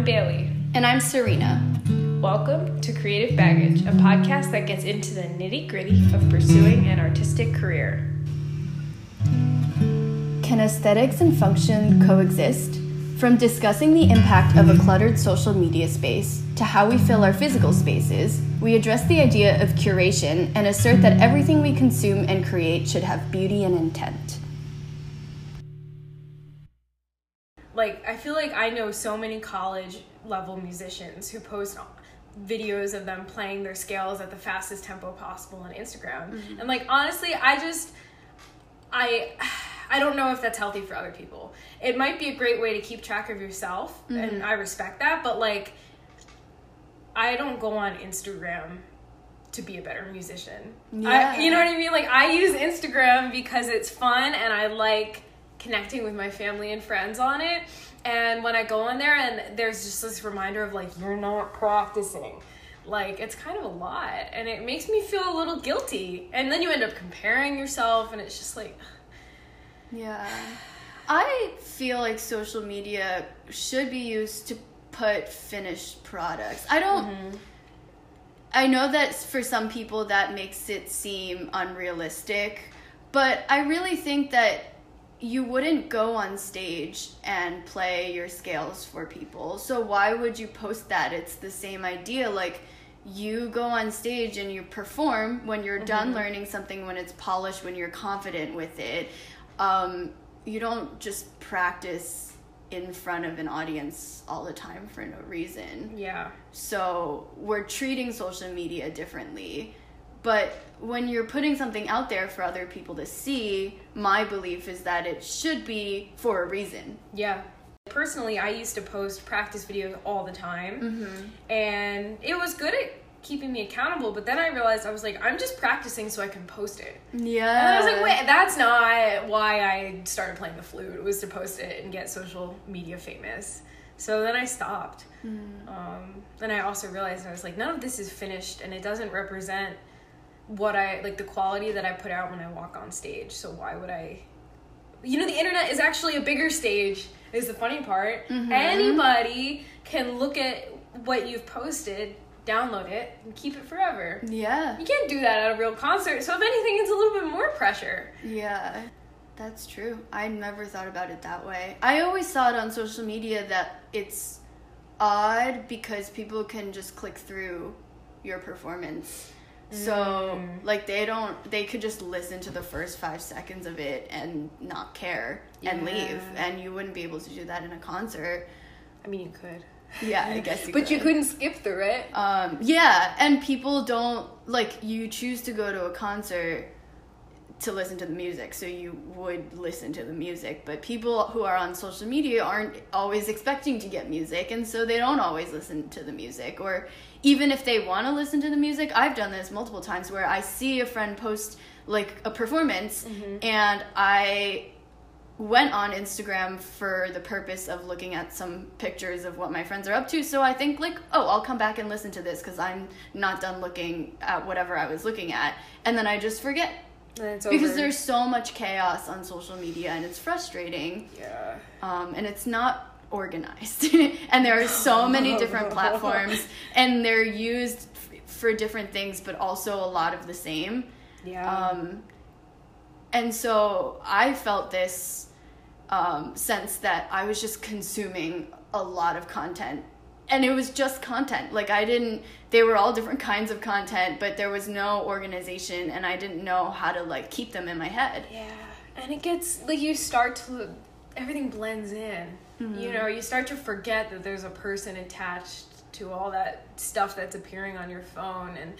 I'm Bailey. And I'm Serena. Welcome to Creative Baggage, a podcast that gets into the nitty gritty of pursuing an artistic career. Can aesthetics and function coexist? From discussing the impact of a cluttered social media space to how we fill our physical spaces, we address the idea of curation and assert that everything we consume and create should have beauty and intent. Like, I feel like I know so many college level musicians who post videos of them playing their scales at the fastest tempo possible on Instagram. Mm-hmm. And like honestly, I just I I don't know if that's healthy for other people. It might be a great way to keep track of yourself, mm-hmm. and I respect that, but like, I don't go on Instagram to be a better musician. Yeah. I, you know what I mean? Like, I use Instagram because it's fun and I like connecting with my family and friends on it. And when I go on there and there's just this reminder of like, you're not practicing like it's kind of a lot and it makes me feel a little guilty and then you end up comparing yourself and it's just like yeah. I feel like social media should be used to put finished products. I don't. Mm-hmm. I know that for some people that makes it seem unrealistic, but I really think that you wouldn't go on stage and play your scales for people. So why would you post that? It's the same idea. Like you go on stage and you perform when you're mm-hmm. done learning something, when it's polished, when you're confident with it um, you don't just practice in front of an audience all the time for no reason. Yeah. So we're treating social media differently. But when you're putting something out there for other people to see, my belief is that it should be for a reason. Yeah. Personally, I used to post practice videos all the time. Mm-hmm. And it was good at keeping me accountable. But then I realized I was like, I'm just practicing so I can post it. Yeah. And I was like, wait, that's not why I started playing the flute. It was to post it and get social media famous. So then I stopped. Mm. Um, and I also realized I was like, none of this is finished and it doesn't represent what I like the quality that I put out when I walk on stage. So why would I? You know, the internet is actually a bigger stage. Is the funny part. Mm-hmm. Anybody can look at what you've posted download it and keep it forever. Yeah. You can't do that at a real concert. So if anything, it's a little bit more pressure. Yeah. That's true. I never thought about it that way. I always saw it on social media that it's odd because people can just click through your performance. So, mm. like, they don't, they could just listen to the first five seconds of it and not care yeah. and leave. And you wouldn't be able to do that in a concert. I mean, you could. Yeah, I guess. You could. but could. you couldn't skip through it. Um, yeah, and people don't like you choose to go to a concert to listen to the music, so you would listen to the music. But people who are on social media aren't always expecting to get music, and so they don't always listen to the music. Or even if they want to listen to the music, I've done this multiple times where I see a friend post like a performance, mm-hmm. and I went on Instagram for the purpose of looking at some pictures of what my friends are up to. So I think like, oh, I'll come back and listen to this because I'm not done looking at whatever I was looking at, and then I just forget. Because there's so much chaos on social media and it's frustrating. Yeah. Um, and it's not organized, and there are so many different platforms, and they're used f- for different things, but also a lot of the same. Yeah. Um, and so I felt this um, sense that I was just consuming a lot of content. And it was just content. Like, I didn't, they were all different kinds of content, but there was no organization, and I didn't know how to, like, keep them in my head. Yeah. And it gets, like, you start to, everything blends in. Mm-hmm. You know, you start to forget that there's a person attached to all that stuff that's appearing on your phone. And,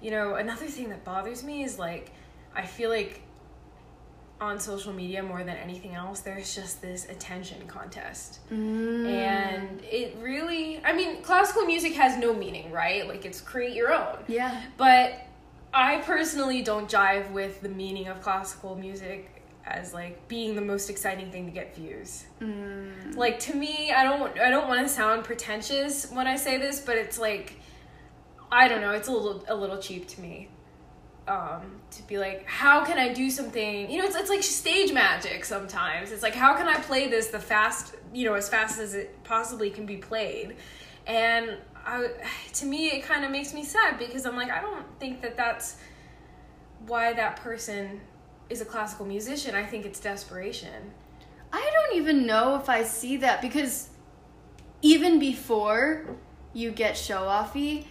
you know, another thing that bothers me is, like, I feel like on social media more than anything else there's just this attention contest. Mm. and it really i mean classical music has no meaning right? Like it's create your own. Yeah. But i personally don't jive with the meaning of classical music as like being the most exciting thing to get views. Mm. like to me i don't i don't want to sound pretentious when i say this but it's like i don't know it's a little a little cheap to me um, to be like, how can I do something? You know, it's it's like stage magic sometimes. It's like, how can I play this the fast, you know, as fast as it possibly can be played, and I, to me, it kind of makes me sad because I'm like, I don't think that that's why that person is a classical musician. I think it's desperation. I don't even know if I see that because even before you get show offy,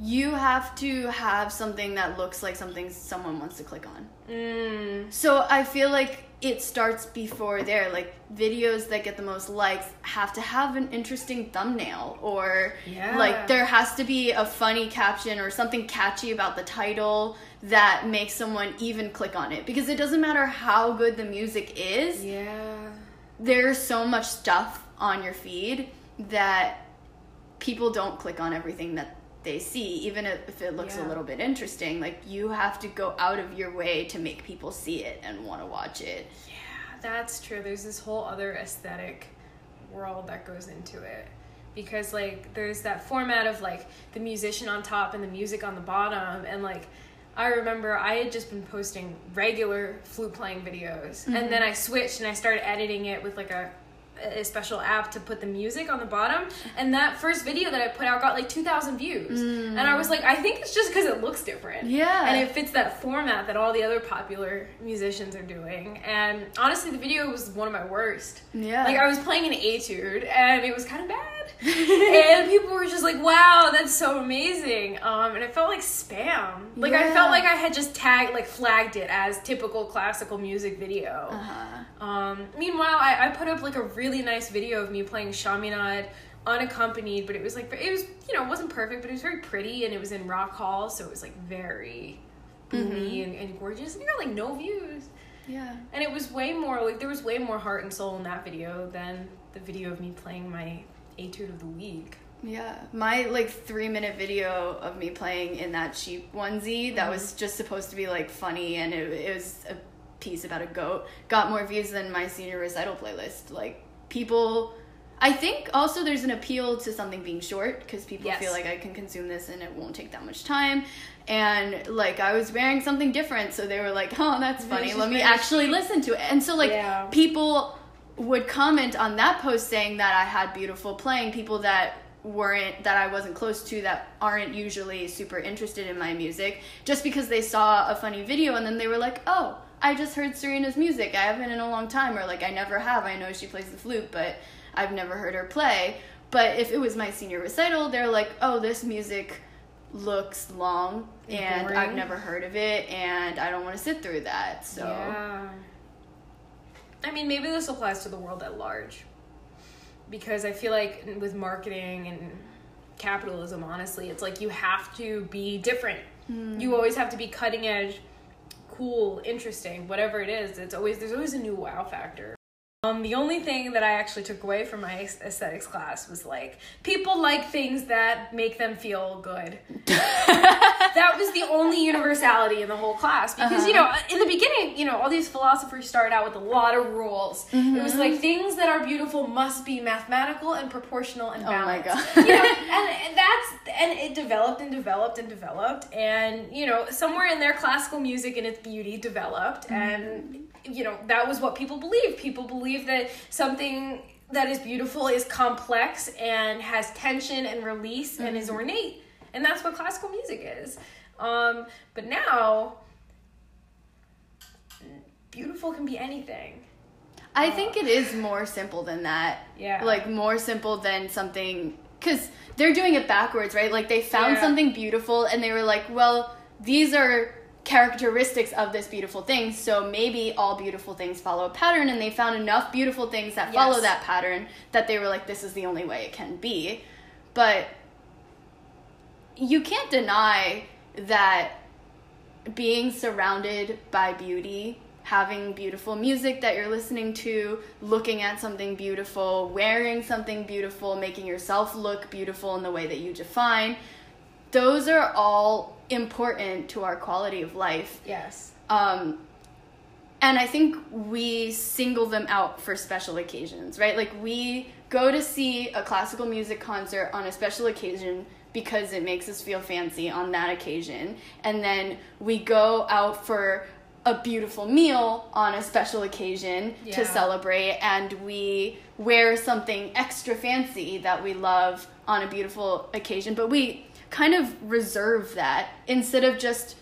you have to have something that looks like something someone wants to click on. Mm. So I feel like it starts before there. Like videos that get the most likes have to have an interesting thumbnail or Yeah. like there has to be a funny caption or something catchy about the title that makes someone even click on it because it doesn't matter how good the music is Yeah. there's so much stuff on your feed that people don't click on everything that they see even if it looks a little bit interesting like you have to go out of your way to make people see it and want to watch it Yeah, that's true. There's this whole other aesthetic world that goes into it. Because like there's that format of like the musician on top and the music on the bottom and like I remember I had just been posting regular flute playing videos and mm-hmm. then I switched and I started editing it with like a a special app to put the music on the bottom and that first video that I put out got like 2000 views and I was like I think it's just cuz it looks different Yeah. and it fits that format that all the other popular musicians are doing. And honestly, the video was one of my worst. yeah Like I was playing an etude, and it was kind of bad. and people were just like, "Wow, that's so amazing!" Um, and it felt like spam. Like I felt like I had just tagged, like flagged it as typical classical music video. uh-huh. Um, meanwhile, I, I put up like a really nice video of me playing Chaminade unaccompanied, but it was like it was you know it wasn't perfect, but it was very pretty, and it was in Rock Hall, so it was like very boomy and, and gorgeous, and you got like no views. yeah And it was way more like there was way more heart and soul in that video than the video of me playing my etude of the week. Yeah, my like three minute video of me playing in that cheap onesie that was just supposed to be like funny and it, it was a piece about a goat got more views than my senior recital playlist. Like people, I think also there's an appeal to something being short because people Yes. feel like I can consume this and it won't take that much time. And like I was wearing something different, so they were like, "Oh, that's funny. Let me actually listen to it." And so like Yeah. people would comment on that post saying that I had beautiful playing, people that weren't that I wasn't close to that aren't usually super interested in my music just because they saw a funny video and then they were like, "Oh, I just heard Serena's music. I haven't in a long time or like I never have. I know she plays the flute, but I've never heard her play." But if it was my senior recital, they're like, "Oh, this music looks long and Boring. I've never heard of it and I don't want to sit through that." So Yeah. I mean, maybe this applies to the world at large. Because I feel like with marketing and capitalism, honestly, it's like you have to be different. Hmm. You always have to be cutting edge, cool, interesting, whatever it is. It's always there's always a new wow factor. Um, the only thing that I actually took away from my aesthetics class was like people like things that make them feel good. that was the only universality in the whole class because you uh-huh. know in the beginning you know all these philosophers started out with a lot of rules it was like mm-hmm. things that are beautiful must be mathematical and proportional and balanced. Oh my God. you know and, and that's and it developed and developed and developed and you know somewhere in there classical music and its beauty developed and mm-hmm. You know that was what people believe. people believe that something that is beautiful is complex and has tension and release and is ornate and that's what classical music is um, but now beautiful can be anything I think it is more simple than that. Yeah. Like more simple than something cuz they're doing it backwards, right? Like they found Yeah. something beautiful and they were like, "Well, these are characteristics of this beautiful thing, so maybe all beautiful things follow a pattern." And they found enough beautiful things that follow that pattern that they were like, "This is the only way it can be." But you can't deny that being surrounded by beauty, having beautiful music that you're listening to, looking at something beautiful, wearing something beautiful, making yourself look beautiful in the way that you define, those are all important to our quality of life. yes Um, and I think we single them out for special occasions, right? Like we go to see a classical music concert on a special occasion because it makes us feel fancy on that occasion. And then we go out for a beautiful meal on a special occasion Yeah. to celebrate and we wear something extra fancy that we love on a beautiful occasion but we kind of reserve that instead of just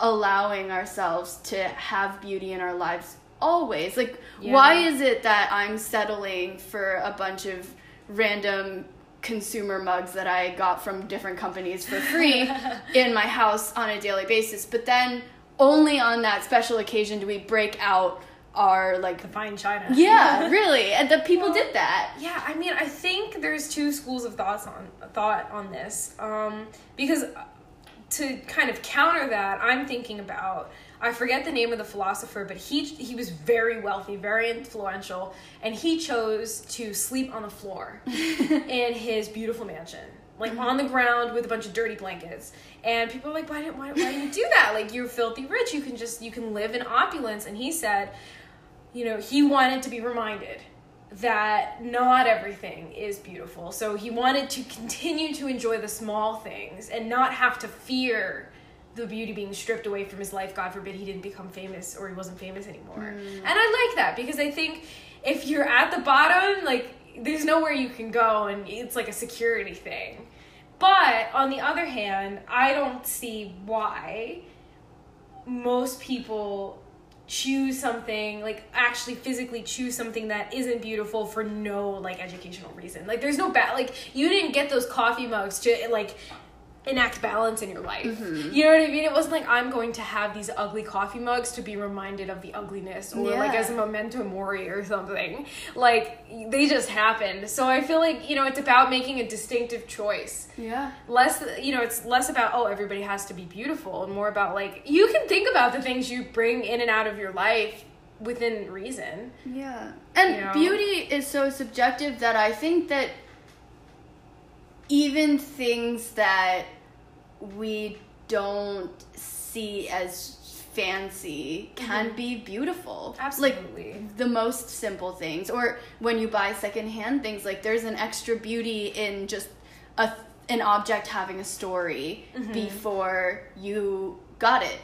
allowing ourselves to have beauty in our lives always. Like why is it that i'm settling for a bunch of random consumer mugs that i got from different companies for free in my house on a daily basis? But then only on that special occasion do we break out our like The fine china. yeah really and the people did that Yeah, I mean, I think there's two schools of thoughts on thought on this. Um, because to kind of counter that, I'm thinking about I forget the name of the philosopher, but he he was very wealthy, very influential, and he chose to sleep on the floor in his beautiful mansion. Like on the ground with a bunch of dirty blankets, and people are like, "Why didn't why, why do you do that? Like you're filthy rich. You can just you can live in opulence." And he said, you know, he wanted to be reminded that not everything is beautiful. So he wanted to continue to enjoy the small things and not have to fear the beauty being stripped away from his life. God forbid he didn't become famous or he wasn't famous anymore. Hmm. And I like that because I think if you're at the bottom, like, there's nowhere you can go and it's like a security thing. But on the other hand, I don't see why most people choose something like actually physically choose something that isn't beautiful for no like educational reason. Like there's no bad like you didn't get those coffee mugs to like enact balance in your life. Mm-hmm. You know what i mean? It wasn't like i'm going to have these ugly coffee mugs to be reminded of the ugliness or like as a memento mori or something. Like they just happened. So i feel like you know it's about making a distinctive choice. Yeah. Less you know it's less about oh everybody has to be beautiful and more about like you can think about the things you bring in and out of your life within reason. Yeah. And You know? beauty is so subjective that I think that even things that we don't see as fancy can be beautiful. Absolutely. Like the most simple things or when you buy secondhand things like there's an extra beauty in just a an object having a story before you got it.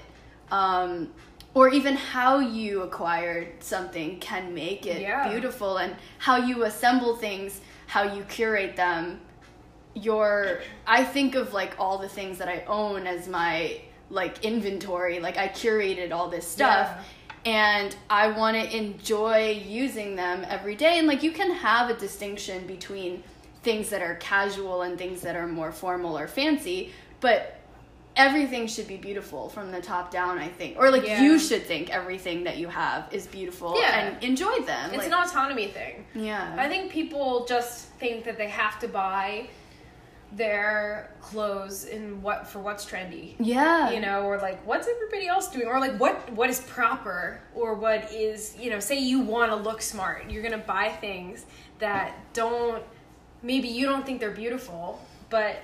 Um or even how you acquired something can make it Yeah. beautiful and how you assemble things, how you curate them. Your I think of like all the things that I own as my like inventory. Like I curated all this stuff and I want to enjoy using them every day. And like you can have a distinction between things that are casual and things that are more formal or fancy, but everything should be beautiful from the top down, I think. Or like Yeah. you should think everything that you have is beautiful Yeah. and enjoy them. it's like, an autonomy thing yeah. i think people just think that they have to buy their clothes in what for what's trendy. Yeah. you know or like what's everybody else doing? Or like what what is proper? Or what is you know say you want to look smart you're gonna buy things that don't maybe you don't think they're beautiful but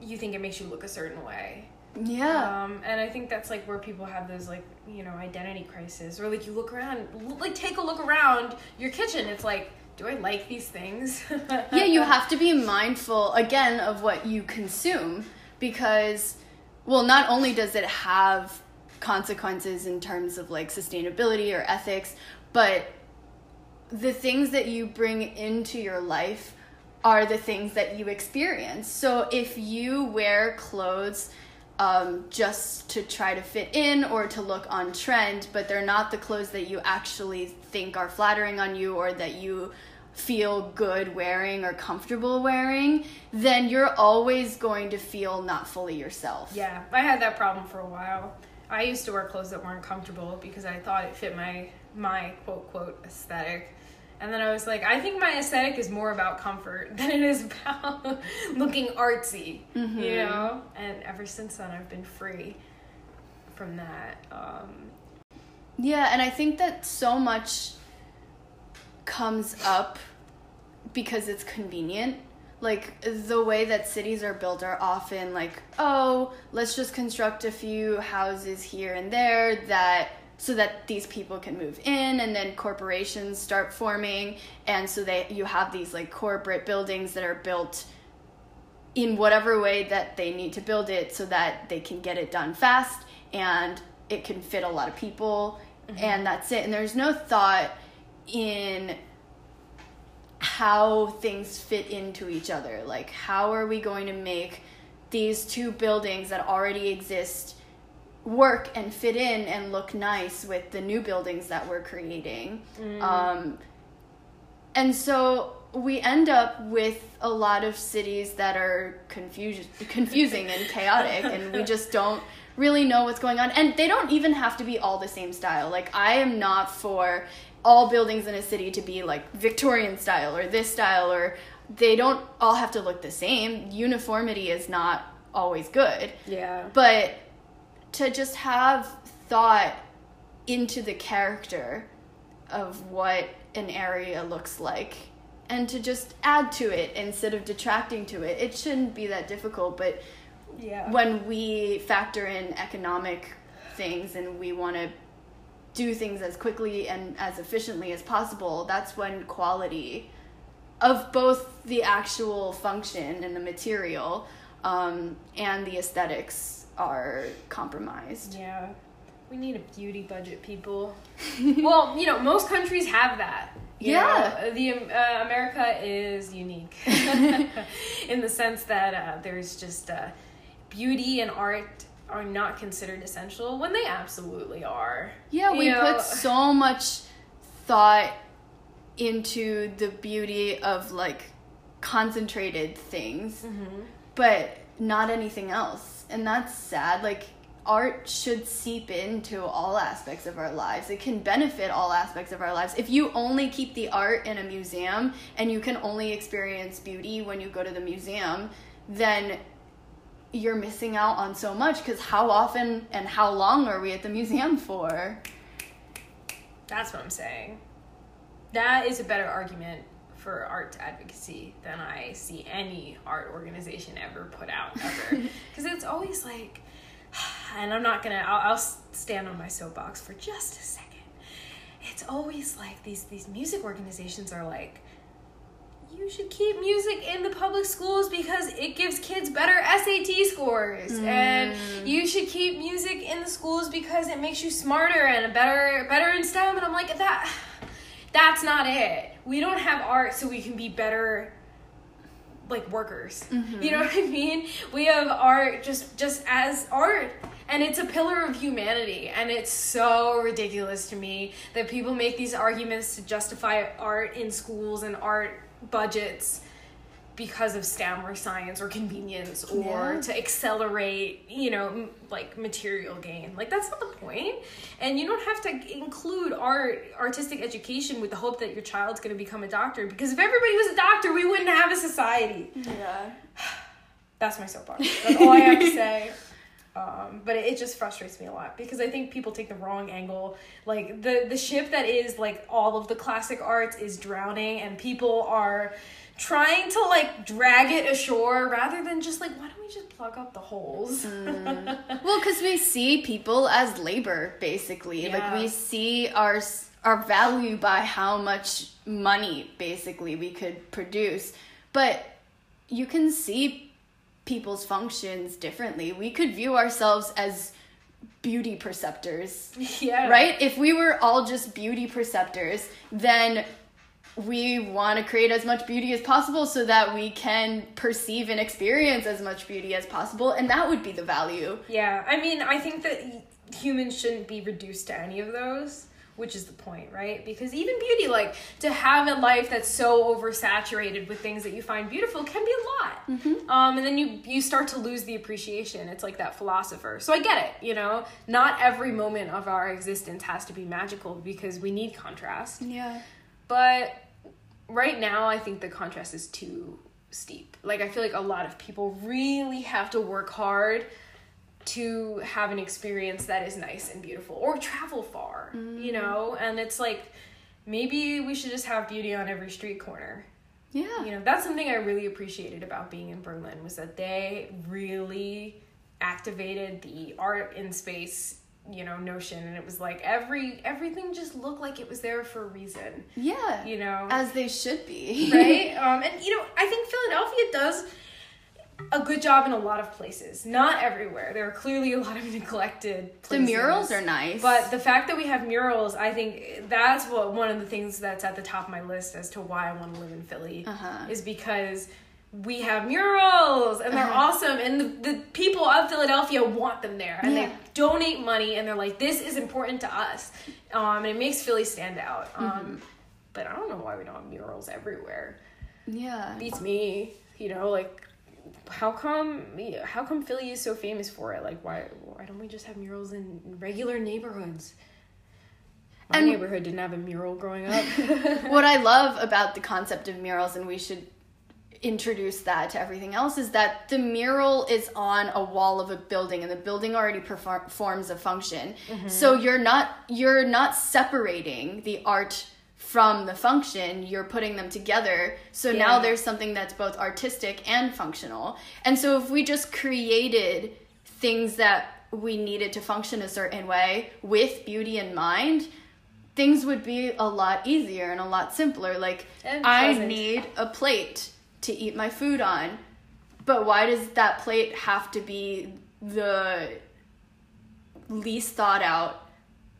you think it makes you look a certain way. Yeah. um, and i think that's like where people have those like you know identity crisis. Or like you look around like take a look around your kitchen. It's like do i like these things yeah, you have to be mindful again of what you consume because well, not only does it have consequences in terms of like sustainability or ethics, but the things that you bring into your life are the things that you experience. So if you wear clothes um, just to try to fit in or to look on trend, but they're not the clothes that you actually think are flattering on you or that you feel good wearing or comfortable wearing, then you're always going to feel not fully yourself. Yeah, I had that problem for a while. I used to wear clothes that weren't comfortable because I thought it fit my my quote quote aesthetic. And then I was like, I think my aesthetic is more about comfort than it is about looking artsy, you know? And ever since then, I've been free from that. Um, Yeah, and I think that so much comes up because it's convenient. Like the way that cities are built are often like, oh, let's just construct a few houses here and there that so that these people can move in and then corporations start forming. And so they you have these like corporate buildings that are built in whatever way that they need to build it so that they can get it done fast and it can fit a lot of people. Mm-hmm. And that's it. And there's no thought in how things fit into each other. Like how are we going to make these two buildings that already exist work and fit in and look nice with the new buildings that we're creating um, and so we end up with a lot of cities that are confused, confusing and chaotic, and we just don't really know what's going on. And they don't even have to be all the same style. Like, I am not for all buildings in a city to be like Victorian style or this style, or they don't all have to look the same. Uniformity is not always good Yeah. but to just have thought into the character of what an area looks like and to just add to it instead of detracting to it it shouldn't be that difficult but Yeah. when we factor in economic things and we want to do things as quickly and as efficiently as possible that's when quality of both the actual function and the material um, and the aesthetics are compromised Yeah. We need a beauty budget, people. well, you know, most countries have that. You Yeah. know, the um, uh, America is unique in the sense that uh, there's just uh, beauty and art are not considered essential when they absolutely are. Yeah, we know- put so much thought into the beauty of like concentrated things, but not anything else. And that's sad. Like, art should seep into all aspects of our lives. It can benefit all aspects of our lives. If you only keep the art in a museum and you can only experience beauty when you go to the museum, then you're missing out on so much because how often and how long are we at the museum for? That's what I'm saying. That is a better argument for art advocacy than I see any art organization ever put out ever. Because it's always like, and I'm not gonna. I'll, I'll stand on my soapbox for just a second. It's always like these these music organizations are like. You should keep music in the public schools because it gives kids better SAT scores. And mm. you should keep music in the schools because it makes you smarter and a better better in STEM. And I'm like, that that's not it. We don't have art so we can be better like workers. Mm-hmm. You know what I mean? We have art just just as art and it's a pillar of humanity and it's so ridiculous to me that people make these arguments to justify art in schools and art budgets because of STEM or science or convenience or Yeah. to accelerate, you know, m- like material gain. Like that's not the point. And you don't have to include art, artistic education with the hope that your child's going to become a doctor because if everybody was a doctor, we wouldn't have a society. Yeah. That's my soapbox. That's all I have to say. Um, but it, it just frustrates me a lot because I think people take the wrong angle. Like the the ship that is like all of the classic arts is drowning, and people are trying to like drag it ashore rather than just like why don't we just plug up the holes? Mm. Well, because we see people as labor, basically. Like we see our our value by how much money, basically, we could produce. But you can see people's functions differently. We could view ourselves as beauty preceptors, yeah. right? If we were all just beauty preceptors, then we want to create as much beauty as possible so that we can perceive and experience as much beauty as possible, and that would be the value. Yeah, I mean, I think that humans shouldn't be reduced to any of those, which is the point, right? Because even beauty, like to have a life that's so oversaturated with things that you find beautiful, can be a lot. Um, and then you you start to lose the appreciation. It's like that philosopher. So I get it, you know. Not every moment of our existence has to be magical because we need contrast. Yeah. But right now, I think the contrast is too steep. Like, I feel like a lot of people really have to work hard to have an experience that is nice and beautiful or travel far, you mm. know? And it's like, maybe we should just have beauty on every street corner. Yeah. You know, that's something I really appreciated about being in Berlin was that they really activated the art in space you know notion and it was like every everything just looked like it was there for a reason Yeah. you know As they should be. right um and you know i think philadelphia does a good job in a lot of places, not everywhere. There are clearly a lot of neglected. The murals are nice. But the fact that we have murals, I think that's what one of the things that's at the top of my list as to why I want to live in Philly Uh-huh. is because we have murals and they're Uh-huh. awesome and the, the people of Philadelphia want them there and Yeah. they donate money and they're like this is important to us um, and it makes Philly stand out um, Mm-hmm. but I don't know why we don't have murals everywhere yeah. beats me you know like how come how come Philly is so famous for it like why why don't we just have murals in regular neighborhoods my And- neighborhood didn't have a mural growing up what I love about the concept of murals, and we should introduce that to everything else, is that the mural is on a wall of a building, and the building already performs a function. Mm-hmm. So you're not you're not separating the art from the function you're putting them together. So now there's something that's both artistic and functional. And so if we just created things that we needed to function a certain way with beauty in mind things would be a lot easier and a lot simpler. Like, I need a plate to eat my food on, but why does that plate have to be the least thought out,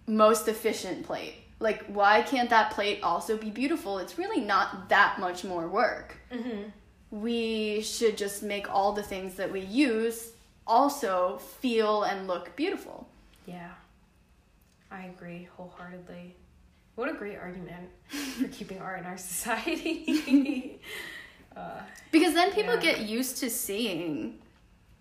most efficient plate? Like, why can't that plate also be beautiful? It's really not that much more work. Mm-hmm. We should just make all the things that we use also feel and look beautiful. Yeah, I agree wholeheartedly. What a great argument for keeping art in our society. Because then people Yeah. get used to seeing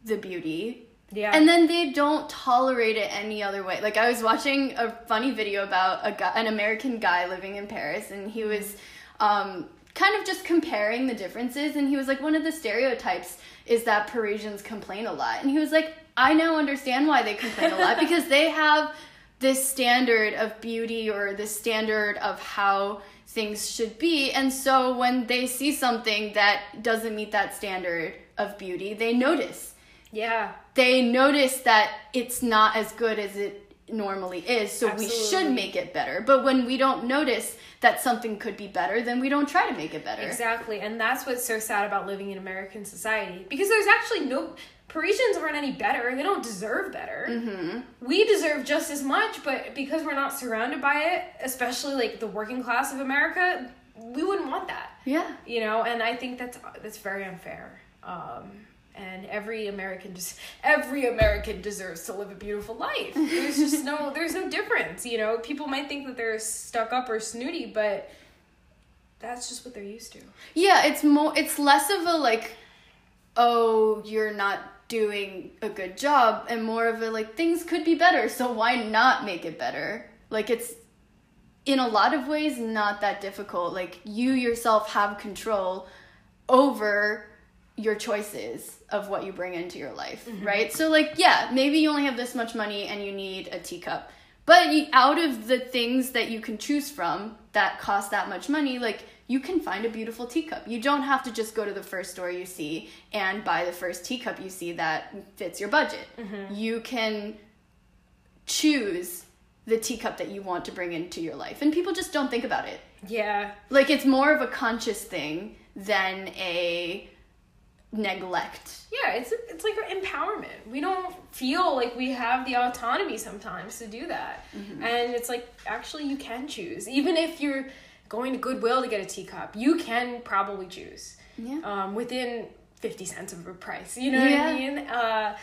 the beauty yeah. and then they don't tolerate it any other way. Like I was watching a funny video about a guy, an American guy living in Paris, and he was um, kind of just comparing the differences. And he was like, one of the stereotypes is that Parisians complain a lot, and he was like, I now understand why they complain a lot because they have this standard of beauty or this standard of how things should be. And so when they see something that doesn't meet that standard of beauty, they notice. Yeah. they notice that it's not as good as it normally is so we should make it better. But when we don't notice that something could be better then we don't try to make it better. Exactly, and that's what's so sad about living in American society because there's actually no Parisians aren't any better. They don't deserve better. mm-hmm. We deserve just as much, but because we're not surrounded by it, especially like the working class of America, we wouldn't want that. yeah You know, and I think that's that's very unfair. Um, and every American just every American deserves to live a beautiful life. There's just no there's no difference. You know, people might think that they're stuck up or snooty, but that's just what they're used to. yeah it's more it's less of a like oh you're not doing a good job and more of a like things could be better so why not make it better? Like it's in a lot of ways not that difficult. Like you yourself have control over your choices of what you bring into your life mm-hmm. right? So like yeah maybe you only have this much money and you need a teacup but out of the things that you can choose from that cost that much money like you can find a beautiful teacup. You don't have to just go to the first store you see and buy the first teacup you see that fits your budget. Mm-hmm. You can choose the teacup that you want to bring into your life. And people just don't think about it. Yeah, like it's more of a conscious thing than a neglect. Yeah. It's it's like empowerment. We don't feel like we have the autonomy sometimes to do that, mm-hmm. and it's like actually you can choose, even if you're going to Goodwill to get a teacup. You can probably choose. yeah um, within 50 cents of a price. You know what I mean? Uh,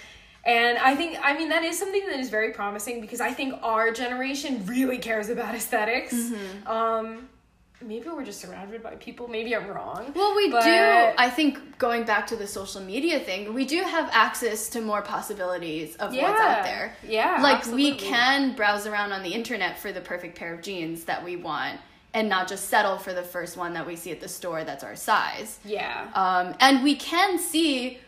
and I think, I mean, that is something that is very promising because I think our generation really cares about esthetics Mm-hmm. Um, maybe we're just surrounded by people. Maybe I'm wrong. well we But- do i think going back to the social media thing we do have access to more possibilities of what's out there Yeah. like absolutely. we can browse around on the internet for the perfect pair of jeans that we want and not just settle for the first one that we see at the store that's our size Yeah. Um, and we can see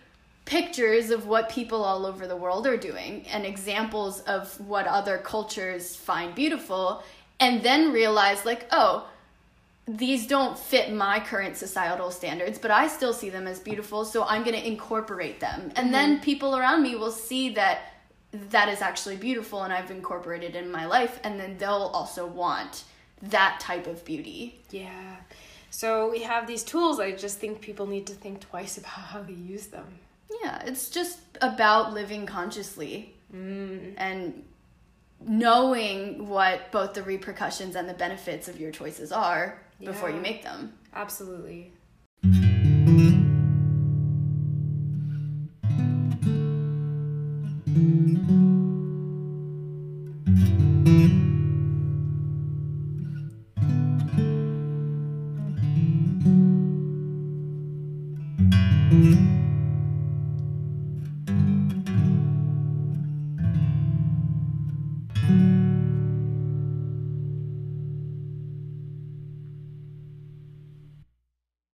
pictures of what people all over the world are doing and examples of what other cultures find beautiful, and then realize, like, oh, these don't fit my current societal standards, but I still see them as beautiful, so I'm going to incorporate them. And then people around me will see that that is actually beautiful and I've incorporated it in my life, and then they'll also want that type of beauty. Yeah. So we have these tools. I just think people need to think twice about how they use them. Yeah, it's just about living consciously Mm. and knowing what both the repercussions and the benefits of your choices are before you make them. Absolutely.